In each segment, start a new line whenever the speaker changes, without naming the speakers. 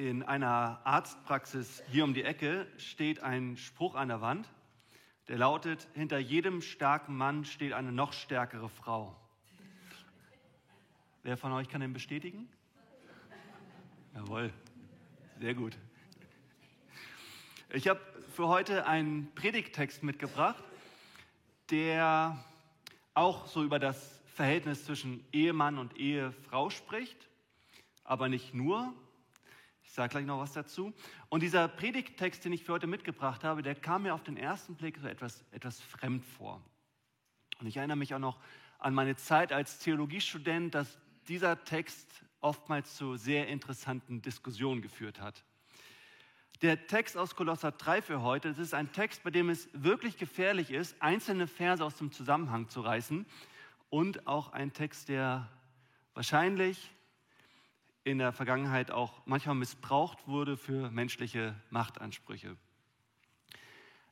In einer Arztpraxis hier um die Ecke steht ein Spruch an der Wand, der lautet, hinter jedem starken Mann steht eine noch stärkere Frau. Wer von euch kann den bestätigen? Jawohl, sehr gut. Ich habe für heute einen Predigttext mitgebracht, der auch so über das Verhältnis zwischen Ehemann und Ehefrau spricht, aber nicht nur, ich sage gleich noch was dazu. Und dieser Predigttext, den ich für heute mitgebracht habe, der kam mir auf den ersten Blick so etwas, etwas fremd vor. Und ich erinnere mich auch noch an meine Zeit als Theologiestudent, dass dieser Text oftmals zu sehr interessanten Diskussionen geführt hat. Der Text aus Kolosser 3 für heute, das ist ein Text, bei dem es wirklich gefährlich ist, einzelne Verse aus dem Zusammenhang zu reißen und auch ein Text, der wahrscheinlich in der Vergangenheit auch manchmal missbraucht wurde für menschliche Machtansprüche.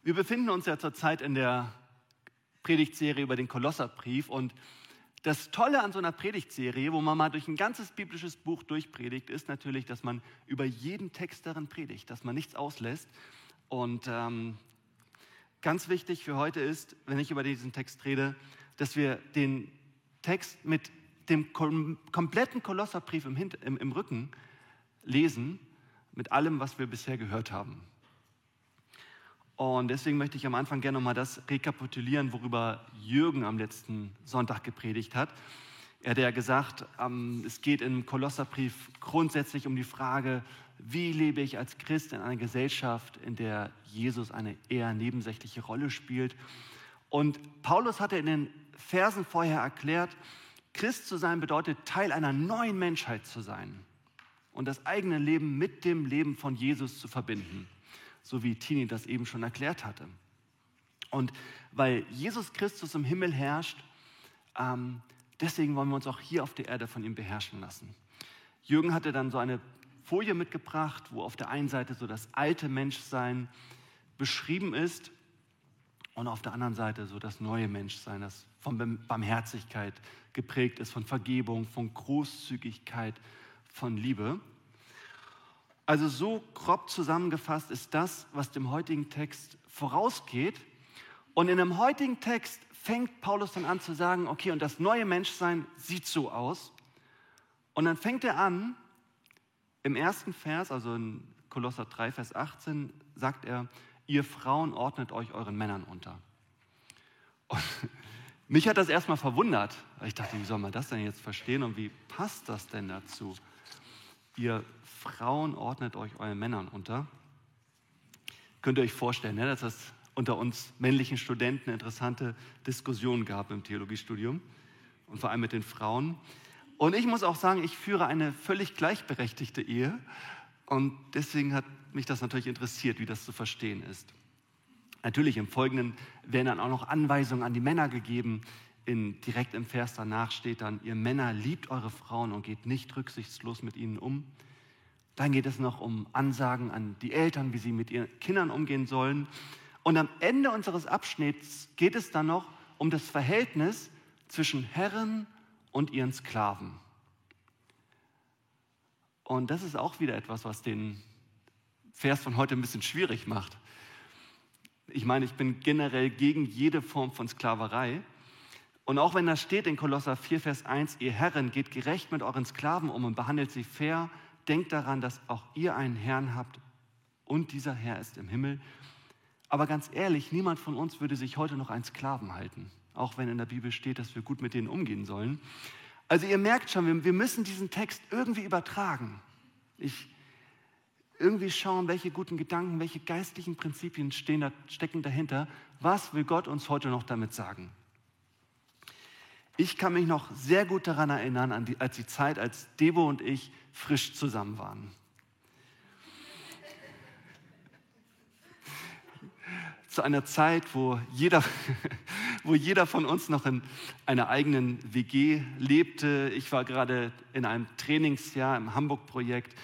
Wir befinden uns ja zurzeit in der Predigtserie über den Kolosserbrief und das Tolle an so einer Predigtserie, wo man mal durch ein ganzes biblisches Buch durchpredigt, ist natürlich, dass man über jeden Text darin predigt, dass man nichts auslässt. Und ähm, ganz wichtig für heute ist, wenn ich über diesen Text rede, dass wir den Text mit dem kompletten Kolosserbrief im, im, im Rücken lesen, mit allem, was wir bisher gehört haben. Und deswegen möchte ich am Anfang gerne nochmal das rekapitulieren, worüber Jürgen am letzten Sonntag gepredigt hat. Er hat ja gesagt, ähm, es geht im Kolosserbrief grundsätzlich um die Frage, wie lebe ich als Christ in einer Gesellschaft, in der Jesus eine eher nebensächliche Rolle spielt. Und Paulus hatte in den Versen vorher erklärt, Christ zu sein bedeutet, Teil einer neuen Menschheit zu sein und das eigene Leben mit dem Leben von Jesus zu verbinden, so wie Tini das eben schon erklärt hatte. Und weil Jesus Christus im Himmel herrscht, ähm, deswegen wollen wir uns auch hier auf der Erde von ihm beherrschen lassen. Jürgen hatte dann so eine Folie mitgebracht, wo auf der einen Seite so das alte Menschsein beschrieben ist und auf der anderen Seite so das neue Menschsein, das von Barmherzigkeit geprägt ist, von Vergebung, von Großzügigkeit, von Liebe. Also so grob zusammengefasst ist das, was dem heutigen Text vorausgeht. Und in dem heutigen Text fängt Paulus dann an zu sagen, okay, und das neue Menschsein sieht so aus. Und dann fängt er an, im ersten Vers, also in Kolosser 3, Vers 18, sagt er, ihr Frauen ordnet euch euren Männern unter. Und mich hat das erstmal verwundert. Ich dachte, wie soll man das denn jetzt verstehen und wie passt das denn dazu? Ihr Frauen ordnet euch euren Männern unter. Könnt ihr euch vorstellen, ne, dass es unter uns männlichen Studenten interessante Diskussionen gab im Theologiestudium und vor allem mit den Frauen. Und ich muss auch sagen, ich führe eine völlig gleichberechtigte Ehe und deswegen hat mich das natürlich interessiert, wie das zu verstehen ist. Natürlich im Folgenden werden dann auch noch Anweisungen an die Männer gegeben. In, direkt im Vers danach steht dann, ihr Männer liebt eure Frauen und geht nicht rücksichtslos mit ihnen um. Dann geht es noch um Ansagen an die Eltern, wie sie mit ihren Kindern umgehen sollen. Und am Ende unseres Abschnitts geht es dann noch um das Verhältnis zwischen Herren und ihren Sklaven. Und das ist auch wieder etwas, was den Vers von heute ein bisschen schwierig macht. Ich meine, ich bin generell gegen jede Form von Sklaverei. Und auch wenn da steht in Kolosser 4, Vers 1, ihr Herren, geht gerecht mit euren Sklaven um und behandelt sie fair, denkt daran, dass auch ihr einen Herrn habt und dieser Herr ist im Himmel. Aber ganz ehrlich, niemand von uns würde sich heute noch einen Sklaven halten, auch wenn in der Bibel steht, dass wir gut mit denen umgehen sollen. Also ihr merkt schon, wir müssen diesen Text irgendwie übertragen. Ich irgendwie schauen, welche guten Gedanken, welche geistlichen Prinzipien da, stecken dahinter. Was will Gott uns heute noch damit sagen? Ich kann mich noch sehr gut daran erinnern, an die, als die Zeit, als Debo und ich frisch zusammen waren. Zu einer Zeit, wo jeder, wo jeder von uns noch in einer eigenen WG lebte. Ich war gerade in einem Trainingsjahr im Hamburg-Projekt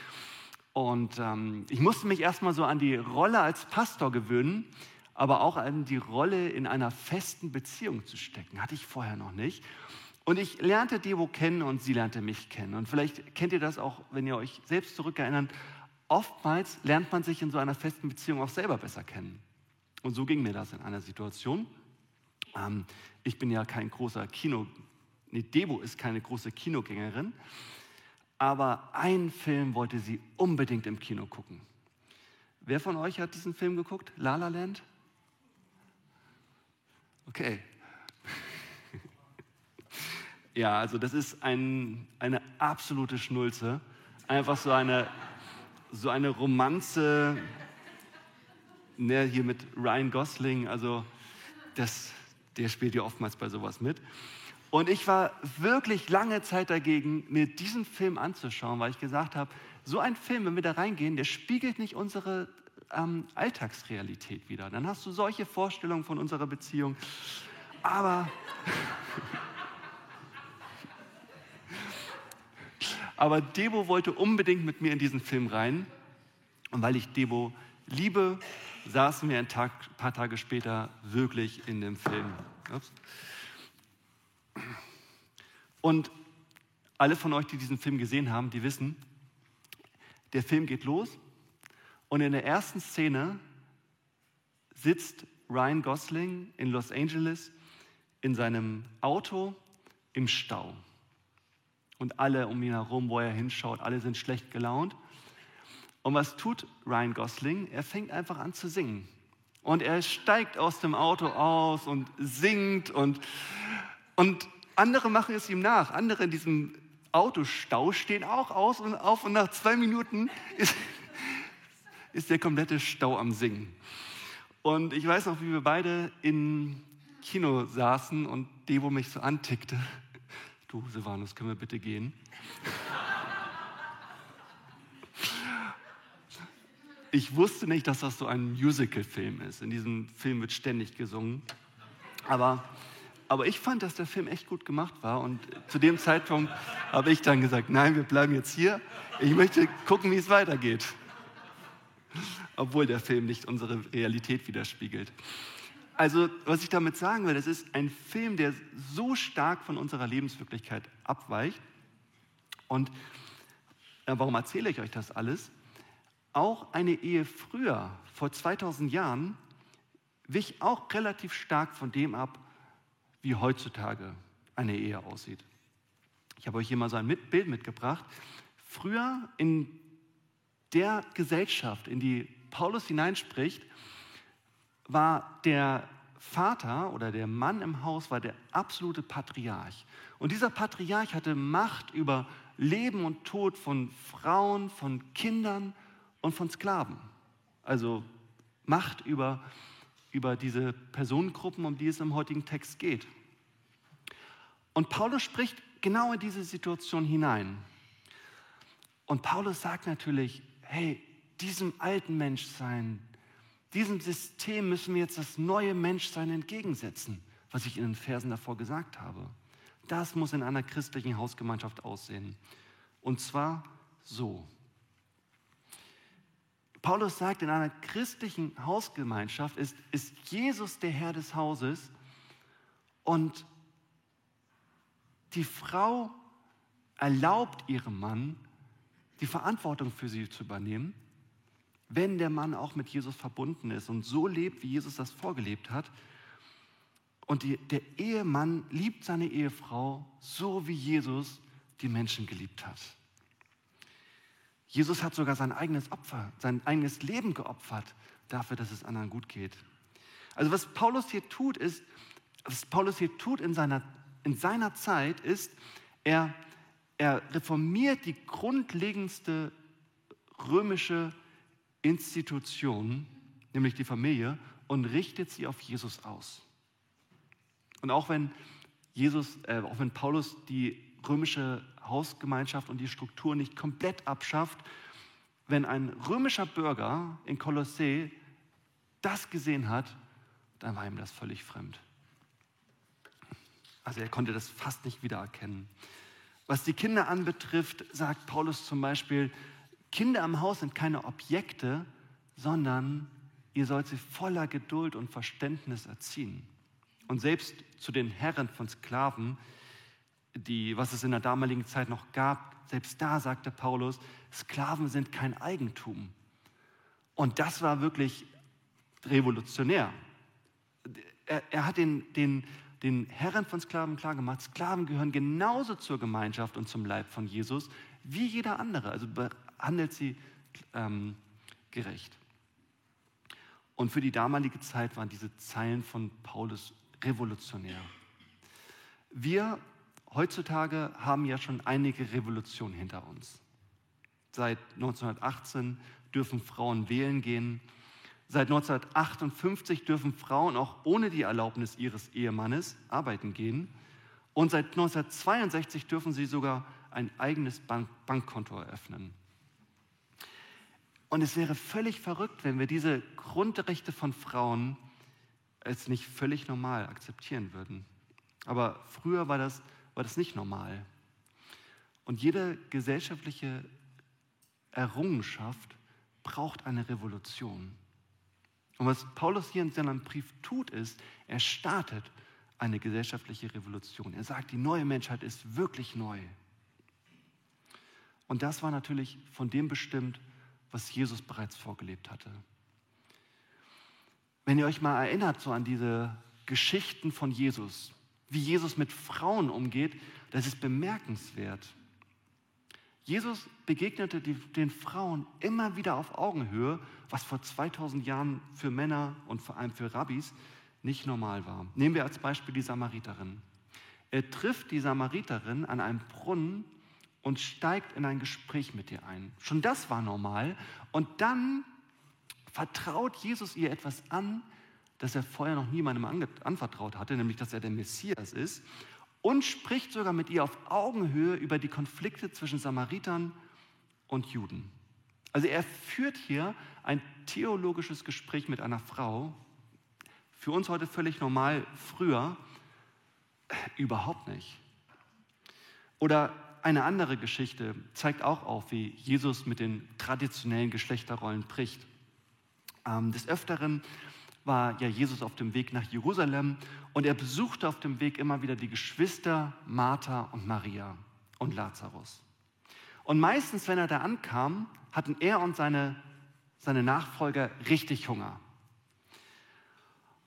und ähm, ich musste mich erstmal so an die Rolle als Pastor gewöhnen, aber auch an die Rolle in einer festen Beziehung zu stecken. Hatte ich vorher noch nicht. Und ich lernte Devo kennen und sie lernte mich kennen. Und vielleicht kennt ihr das auch, wenn ihr euch selbst zurückerinnert oftmals lernt man sich in so einer festen Beziehung auch selber besser kennen. Und so ging mir das in einer Situation. Ähm, ich bin ja kein großer Kino, nee, Debo ist keine große Kinogängerin, aber einen Film wollte sie unbedingt im Kino gucken. Wer von euch hat diesen Film geguckt? La La Land? Okay. ja, also das ist ein, eine absolute Schnulze. Einfach so eine, so eine Romanze, ne, hier mit Ryan Gosling, also das, der spielt ja oftmals bei sowas mit. Und ich war wirklich lange Zeit dagegen, mir diesen Film anzuschauen, weil ich gesagt habe, so ein Film, wenn wir da reingehen, der spiegelt nicht unsere ähm, Alltagsrealität wieder. Dann hast du solche Vorstellungen von unserer Beziehung. Aber, aber Debo wollte unbedingt mit mir in diesen Film rein. Und weil ich Debo liebe, saßen wir ein Tag, paar Tage später wirklich in dem Film. Ups. Und alle von euch, die diesen Film gesehen haben, die wissen, der Film geht los und in der ersten Szene sitzt Ryan Gosling in Los Angeles in seinem Auto im Stau. Und alle um ihn herum, wo er hinschaut, alle sind schlecht gelaunt. Und was tut Ryan Gosling? Er fängt einfach an zu singen. Und er steigt aus dem Auto aus und singt und, und andere machen es ihm nach. Andere in diesem Autostau stehen auch aus und auf und nach zwei Minuten ist, ist der komplette Stau am Singen. Und ich weiß noch, wie wir beide im Kino saßen und Devo mich so antickte. Du, Silvanus, können wir bitte gehen? Ich wusste nicht, dass das so ein Musical-Film ist. In diesem Film wird ständig gesungen. Aber, aber ich fand, dass der Film echt gut gemacht war. Und zu dem Zeitpunkt habe ich dann gesagt, nein, wir bleiben jetzt hier. Ich möchte gucken, wie es weitergeht. Obwohl der Film nicht unsere Realität widerspiegelt. Also, was ich damit sagen will, das ist ein Film, der so stark von unserer Lebenswirklichkeit abweicht. Und äh, warum erzähle ich euch das alles? auch eine Ehe früher, vor 2000 Jahren, wich auch relativ stark von dem ab, wie heutzutage eine Ehe aussieht. Ich habe euch hier mal so ein Bild mitgebracht. Früher in der Gesellschaft, in die Paulus hineinspricht, war der Vater oder der Mann im Haus war der absolute Patriarch. Und dieser Patriarch hatte Macht über Leben und Tod von Frauen, von Kindern, und von Sklaven. Also Macht über, über diese Personengruppen, um die es im heutigen Text geht. Und Paulus spricht genau in diese Situation hinein. Und Paulus sagt natürlich, hey, diesem alten Menschsein, diesem System müssen wir jetzt das neue Menschsein entgegensetzen, was ich in den Versen davor gesagt habe. Das muss in einer christlichen Hausgemeinschaft aussehen. Und zwar so. Paulus sagt, in einer christlichen Hausgemeinschaft ist, ist Jesus der Herr des Hauses und die Frau erlaubt ihrem Mann, die Verantwortung für sie zu übernehmen, wenn der Mann auch mit Jesus verbunden ist und so lebt, wie Jesus das vorgelebt hat. Und die, der Ehemann liebt seine Ehefrau so, wie Jesus die Menschen geliebt hat. Jesus hat sogar sein eigenes Opfer, sein eigenes Leben geopfert dafür, dass es anderen gut geht. Also was Paulus hier tut, ist, was Paulus hier tut in seiner, in seiner Zeit, ist, er, er reformiert die grundlegendste römische Institution, nämlich die Familie, und richtet sie auf Jesus aus. Und auch wenn Jesus, äh, auch wenn Paulus die römische Hausgemeinschaft und die Struktur nicht komplett abschafft. Wenn ein römischer Bürger in Kolossee das gesehen hat, dann war ihm das völlig fremd. Also er konnte das fast nicht wiedererkennen. Was die Kinder anbetrifft, sagt Paulus zum Beispiel, Kinder am Haus sind keine Objekte, sondern ihr sollt sie voller Geduld und Verständnis erziehen. Und selbst zu den Herren von Sklaven die, was es in der damaligen Zeit noch gab, selbst da sagte Paulus, Sklaven sind kein Eigentum. Und das war wirklich revolutionär. Er, er hat den, den, den Herren von Sklaven klargemacht, Sklaven gehören genauso zur Gemeinschaft und zum Leib von Jesus wie jeder andere. Also behandelt sie ähm, gerecht. Und für die damalige Zeit waren diese Zeilen von Paulus revolutionär. Wir heutzutage haben ja schon einige Revolutionen hinter uns. Seit 1918 dürfen Frauen wählen gehen. Seit 1958 dürfen Frauen auch ohne die Erlaubnis ihres Ehemannes arbeiten gehen. Und seit 1962 dürfen sie sogar ein eigenes Bank Bankkonto eröffnen. Und es wäre völlig verrückt, wenn wir diese Grundrechte von Frauen als nicht völlig normal akzeptieren würden. Aber früher war das, war das nicht normal. Und jede gesellschaftliche Errungenschaft braucht eine Revolution. Und was Paulus hier in seinem Brief tut, ist, er startet eine gesellschaftliche Revolution. Er sagt, die neue Menschheit ist wirklich neu. Und das war natürlich von dem bestimmt, was Jesus bereits vorgelebt hatte. Wenn ihr euch mal erinnert so an diese Geschichten von Jesus, wie Jesus mit Frauen umgeht, das ist bemerkenswert. Jesus begegnete die, den Frauen immer wieder auf Augenhöhe, was vor 2000 Jahren für Männer und vor allem für Rabbis nicht normal war. Nehmen wir als Beispiel die Samariterin. Er trifft die Samariterin an einem Brunnen und steigt in ein Gespräch mit ihr ein. Schon das war normal. Und dann vertraut Jesus ihr etwas an, das er vorher noch niemandem anvertraut hatte, nämlich dass er der Messias ist und spricht sogar mit ihr auf Augenhöhe über die Konflikte zwischen Samaritern und Juden. Also er führt hier ein theologisches Gespräch mit einer Frau. Für uns heute völlig normal, früher überhaupt nicht. Oder eine andere Geschichte zeigt auch auf, wie Jesus mit den traditionellen Geschlechterrollen bricht. Ähm, des Öfteren war ja Jesus auf dem Weg nach Jerusalem und er besuchte auf dem Weg immer wieder die Geschwister Martha und Maria und Lazarus. Und meistens, wenn er da ankam, hatten er und seine, seine Nachfolger richtig Hunger.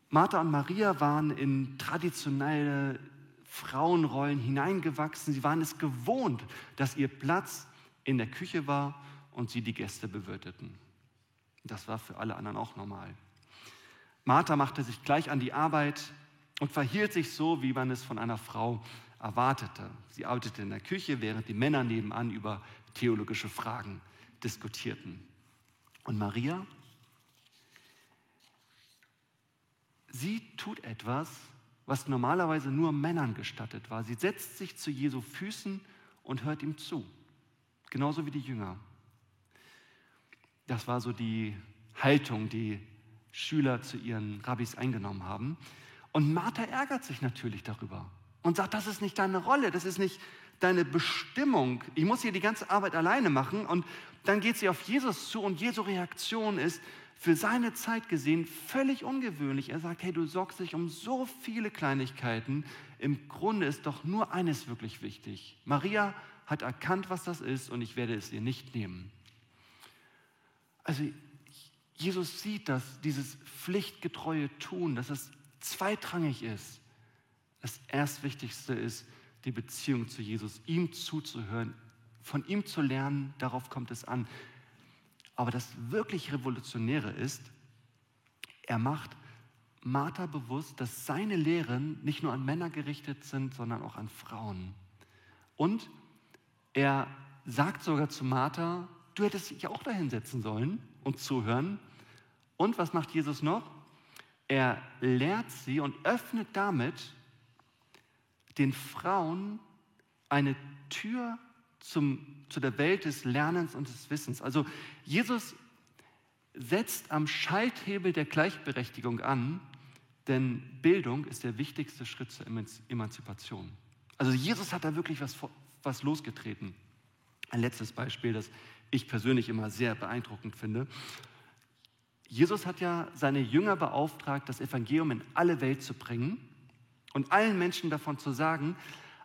Martha und Maria waren in traditionelle Frauenrollen hineingewachsen. Sie waren es gewohnt, dass ihr Platz in der Küche war und sie die Gäste bewirteten. Das war für alle anderen auch normal. Martha machte sich gleich an die Arbeit und verhielt sich so, wie man es von einer Frau erwartete. Sie arbeitete in der Küche, während die Männer nebenan über theologische Fragen diskutierten. Und Maria, sie tut etwas, was normalerweise nur Männern gestattet war. Sie setzt sich zu Jesu Füßen und hört ihm zu, genauso wie die Jünger. Das war so die Haltung, die Schüler zu ihren Rabbis eingenommen haben. Und Martha ärgert sich natürlich darüber und sagt, das ist nicht deine Rolle, das ist nicht deine Bestimmung. Ich muss hier die ganze Arbeit alleine machen. Und dann geht sie auf Jesus zu und Jesu Reaktion ist für seine Zeit gesehen völlig ungewöhnlich. Er sagt, hey, du sorgst dich um so viele Kleinigkeiten. Im Grunde ist doch nur eines wirklich wichtig. Maria hat erkannt, was das ist und ich werde es ihr nicht nehmen. Also Jesus sieht, dass dieses pflichtgetreue Tun, dass es zweitrangig ist. Das Erstwichtigste ist die Beziehung zu Jesus, ihm zuzuhören, von ihm zu lernen, darauf kommt es an. Aber das wirklich Revolutionäre ist, er macht Martha bewusst, dass seine Lehren nicht nur an Männer gerichtet sind, sondern auch an Frauen. Und er sagt sogar zu Martha, du hättest dich auch dahin setzen sollen und zuhören. Und was macht Jesus noch? Er lehrt sie und öffnet damit den Frauen eine Tür zum, zu der Welt des Lernens und des Wissens. Also Jesus setzt am Schalthebel der Gleichberechtigung an, denn Bildung ist der wichtigste Schritt zur Emanzipation. Also Jesus hat da wirklich was, was losgetreten. Ein letztes Beispiel, das ich persönlich immer sehr beeindruckend finde. Jesus hat ja seine Jünger beauftragt, das Evangelium in alle Welt zu bringen und allen Menschen davon zu sagen,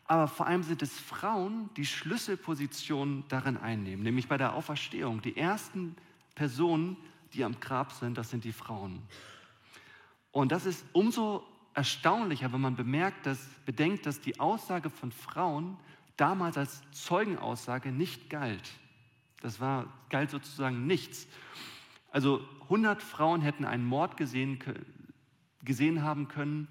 aber vor allem sind es Frauen, die Schlüsselpositionen darin einnehmen, nämlich bei der Auferstehung. Die ersten Personen, die am Grab sind, das sind die Frauen. Und das ist umso erstaunlicher, wenn man bemerkt, dass, bedenkt, dass die Aussage von Frauen damals als Zeugenaussage nicht galt. Das war, galt sozusagen nichts. Also 100 Frauen hätten einen Mord gesehen, gesehen haben können.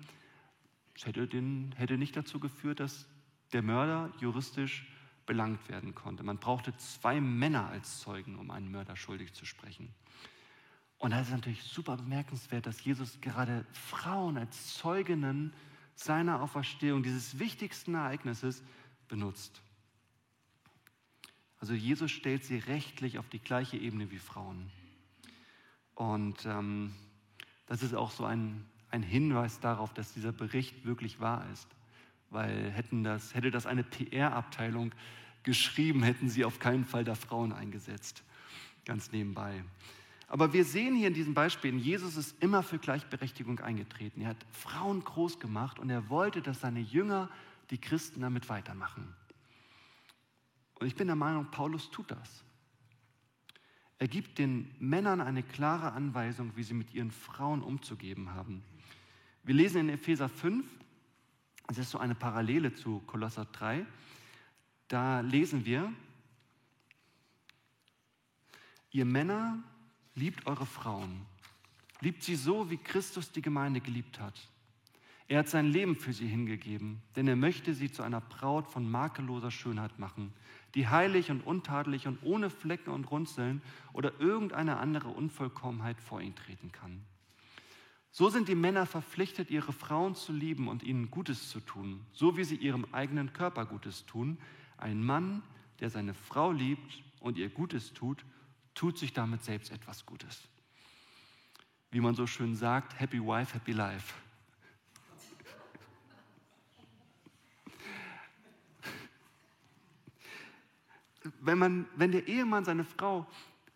Das hätte, den, hätte nicht dazu geführt, dass der Mörder juristisch belangt werden konnte. Man brauchte zwei Männer als Zeugen, um einen Mörder schuldig zu sprechen. Und da ist natürlich super bemerkenswert, dass Jesus gerade Frauen als Zeuginnen seiner Auferstehung, dieses wichtigsten Ereignisses, benutzt. Also Jesus stellt sie rechtlich auf die gleiche Ebene wie Frauen. Und ähm, das ist auch so ein, ein Hinweis darauf, dass dieser Bericht wirklich wahr ist. Weil hätten das, hätte das eine PR-Abteilung geschrieben, hätten sie auf keinen Fall da Frauen eingesetzt. Ganz nebenbei. Aber wir sehen hier in diesen Beispielen, Jesus ist immer für Gleichberechtigung eingetreten. Er hat Frauen groß gemacht und er wollte, dass seine Jünger, die Christen, damit weitermachen. Und ich bin der Meinung, Paulus tut das. Er gibt den Männern eine klare Anweisung, wie sie mit ihren Frauen umzugeben haben. Wir lesen in Epheser 5, das ist so eine Parallele zu Kolosser 3, da lesen wir, ihr Männer liebt eure Frauen, liebt sie so, wie Christus die Gemeinde geliebt hat. Er hat sein Leben für sie hingegeben, denn er möchte sie zu einer Braut von makelloser Schönheit machen, die heilig und untadelig und ohne Flecken und Runzeln oder irgendeine andere Unvollkommenheit vor ihn treten kann. So sind die Männer verpflichtet, ihre Frauen zu lieben und ihnen Gutes zu tun, so wie sie ihrem eigenen Körper Gutes tun. Ein Mann, der seine Frau liebt und ihr Gutes tut, tut sich damit selbst etwas Gutes. Wie man so schön sagt, Happy Wife, Happy Life. Wenn, man, wenn der Ehemann seine Frau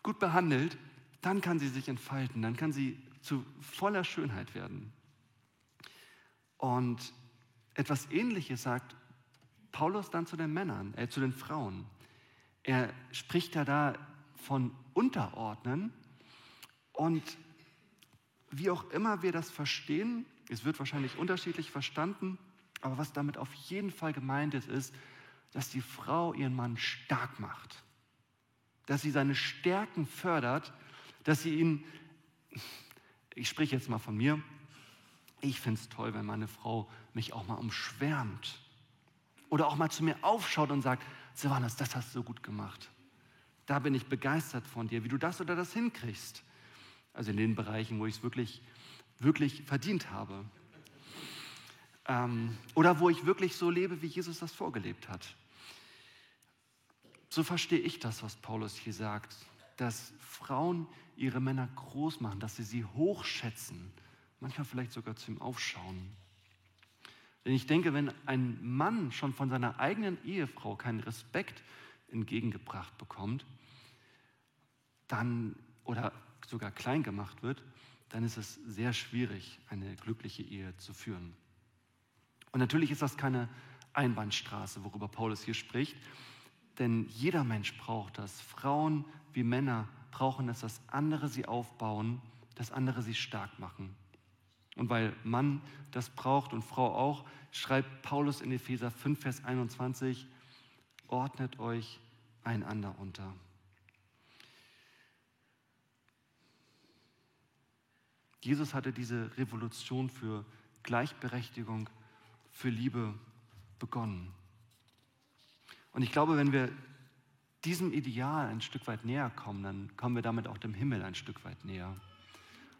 gut behandelt, dann kann sie sich entfalten, dann kann sie zu voller Schönheit werden. Und etwas Ähnliches sagt Paulus dann zu den Männern, äh, zu den Frauen. Er spricht ja da von Unterordnen und wie auch immer wir das verstehen, es wird wahrscheinlich unterschiedlich verstanden, aber was damit auf jeden Fall gemeint ist, ist, dass die Frau ihren Mann stark macht, dass sie seine Stärken fördert, dass sie ihn, ich spreche jetzt mal von mir, ich finde es toll, wenn meine Frau mich auch mal umschwärmt oder auch mal zu mir aufschaut und sagt, Silvanas, das hast du so gut gemacht. Da bin ich begeistert von dir, wie du das oder das hinkriegst. Also in den Bereichen, wo ich es wirklich, wirklich verdient habe. Ähm, oder wo ich wirklich so lebe, wie Jesus das vorgelebt hat. So verstehe ich das, was Paulus hier sagt, dass Frauen ihre Männer groß machen, dass sie sie hochschätzen, manchmal vielleicht sogar zu ihm aufschauen. Denn ich denke, wenn ein Mann schon von seiner eigenen Ehefrau keinen Respekt entgegengebracht bekommt, dann oder sogar klein gemacht wird, dann ist es sehr schwierig, eine glückliche Ehe zu führen. Und natürlich ist das keine Einbahnstraße, worüber Paulus hier spricht. Denn jeder Mensch braucht das. Frauen wie Männer brauchen es, dass andere sie aufbauen, dass andere sie stark machen. Und weil Mann das braucht und Frau auch, schreibt Paulus in Epheser 5, Vers 21, ordnet euch einander unter. Jesus hatte diese Revolution für Gleichberechtigung, für Liebe begonnen. Und ich glaube, wenn wir diesem Ideal ein Stück weit näher kommen, dann kommen wir damit auch dem Himmel ein Stück weit näher.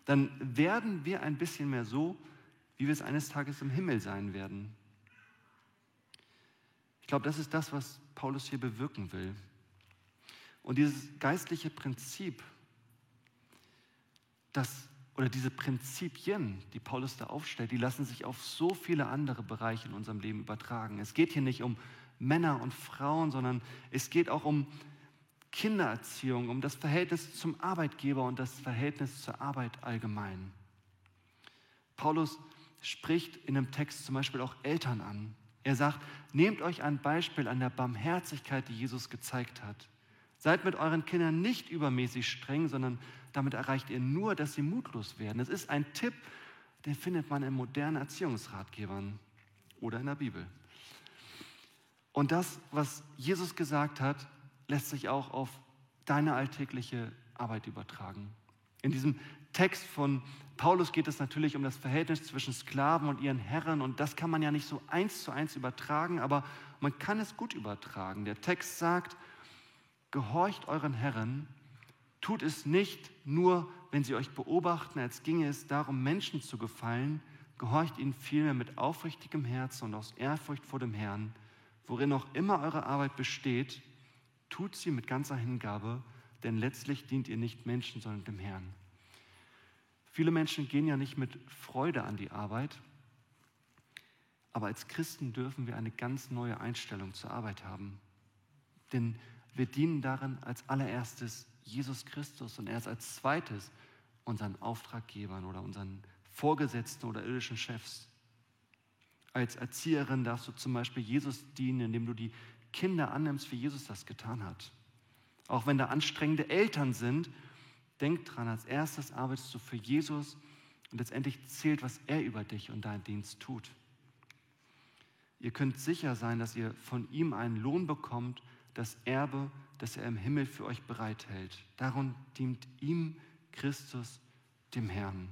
Dann werden wir ein bisschen mehr so, wie wir es eines Tages im Himmel sein werden. Ich glaube, das ist das, was Paulus hier bewirken will. Und dieses geistliche Prinzip, das, oder diese Prinzipien, die Paulus da aufstellt, die lassen sich auf so viele andere Bereiche in unserem Leben übertragen. Es geht hier nicht um Männer und Frauen, sondern es geht auch um Kindererziehung, um das Verhältnis zum Arbeitgeber und das Verhältnis zur Arbeit allgemein. Paulus spricht in dem Text zum Beispiel auch Eltern an. Er sagt, nehmt euch ein Beispiel an der Barmherzigkeit, die Jesus gezeigt hat. Seid mit euren Kindern nicht übermäßig streng, sondern damit erreicht ihr nur, dass sie mutlos werden. Es ist ein Tipp, den findet man in modernen Erziehungsratgebern oder in der Bibel. Und das, was Jesus gesagt hat, lässt sich auch auf deine alltägliche Arbeit übertragen. In diesem Text von Paulus geht es natürlich um das Verhältnis zwischen Sklaven und ihren Herren und das kann man ja nicht so eins zu eins übertragen, aber man kann es gut übertragen. Der Text sagt, gehorcht euren Herren, tut es nicht nur, wenn sie euch beobachten, als ginge es darum, Menschen zu gefallen, gehorcht ihnen vielmehr mit aufrichtigem Herzen und aus Ehrfurcht vor dem Herrn, worin auch immer eure Arbeit besteht, tut sie mit ganzer Hingabe, denn letztlich dient ihr nicht Menschen, sondern dem Herrn. Viele Menschen gehen ja nicht mit Freude an die Arbeit, aber als Christen dürfen wir eine ganz neue Einstellung zur Arbeit haben. Denn wir dienen darin als allererstes Jesus Christus und erst als zweites unseren Auftraggebern oder unseren Vorgesetzten oder irdischen Chefs. Als Erzieherin darfst du zum Beispiel Jesus dienen, indem du die Kinder annimmst, wie Jesus das getan hat. Auch wenn da anstrengende Eltern sind, denk dran, als erstes arbeitest du für Jesus und letztendlich zählt, was er über dich und deinen Dienst tut. Ihr könnt sicher sein, dass ihr von ihm einen Lohn bekommt, das Erbe, das er im Himmel für euch bereithält. Darum dient ihm Christus, dem Herrn.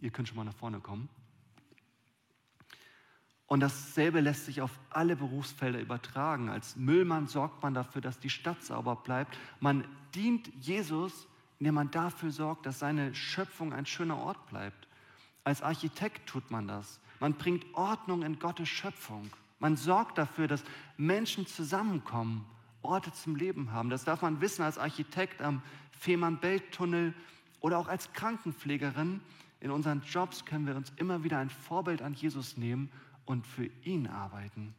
Ihr könnt schon mal nach vorne kommen. Und dasselbe lässt sich auf alle Berufsfelder übertragen. Als Müllmann sorgt man dafür, dass die Stadt sauber bleibt. Man dient Jesus, indem man dafür sorgt, dass seine Schöpfung ein schöner Ort bleibt. Als Architekt tut man das. Man bringt Ordnung in Gottes Schöpfung. Man sorgt dafür, dass Menschen zusammenkommen, Orte zum Leben haben. Das darf man wissen als Architekt am Fehmarn-Belt-Tunnel oder auch als Krankenpflegerin. In unseren Jobs können wir uns immer wieder ein Vorbild an Jesus nehmen und für ihn arbeiten.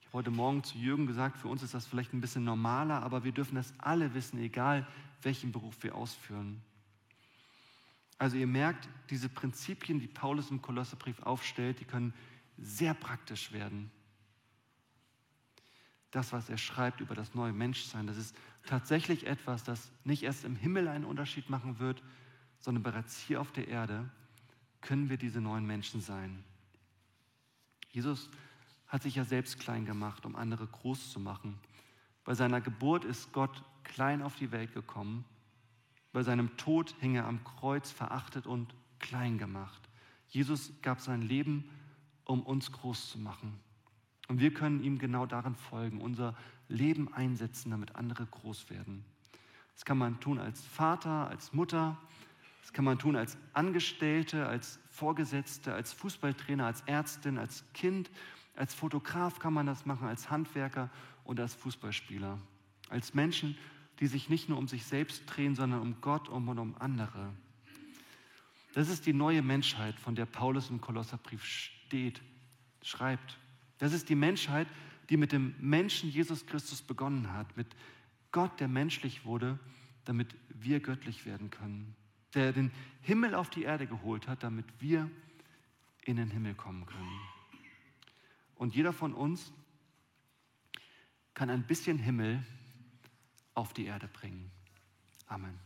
Ich habe heute Morgen zu Jürgen gesagt, für uns ist das vielleicht ein bisschen normaler, aber wir dürfen das alle wissen, egal welchen Beruf wir ausführen. Also ihr merkt, diese Prinzipien, die Paulus im Kolosserbrief aufstellt, die können sehr praktisch werden. Das, was er schreibt über das neue Menschsein, das ist tatsächlich etwas, das nicht erst im Himmel einen Unterschied machen wird, sondern bereits hier auf der Erde können wir diese neuen Menschen sein. Jesus hat sich ja selbst klein gemacht, um andere groß zu machen. Bei seiner Geburt ist Gott klein auf die Welt gekommen. Bei seinem Tod hing er am Kreuz verachtet und klein gemacht. Jesus gab sein Leben, um uns groß zu machen. Und wir können ihm genau darin folgen, unser Leben einsetzen, damit andere groß werden. Das kann man tun als Vater, als Mutter, das kann man tun als Angestellte, als Vorgesetzte, als Fußballtrainer, als Ärztin, als Kind, als Fotograf kann man das machen, als Handwerker und als Fußballspieler. Als Menschen, die sich nicht nur um sich selbst drehen, sondern um Gott und um andere. Das ist die neue Menschheit, von der Paulus im Kolosserbrief steht, schreibt. Das ist die Menschheit, die mit dem Menschen Jesus Christus begonnen hat, mit Gott, der menschlich wurde, damit wir göttlich werden können der den Himmel auf die Erde geholt hat, damit wir in den Himmel kommen können. Und jeder von uns kann ein bisschen Himmel auf die Erde bringen. Amen.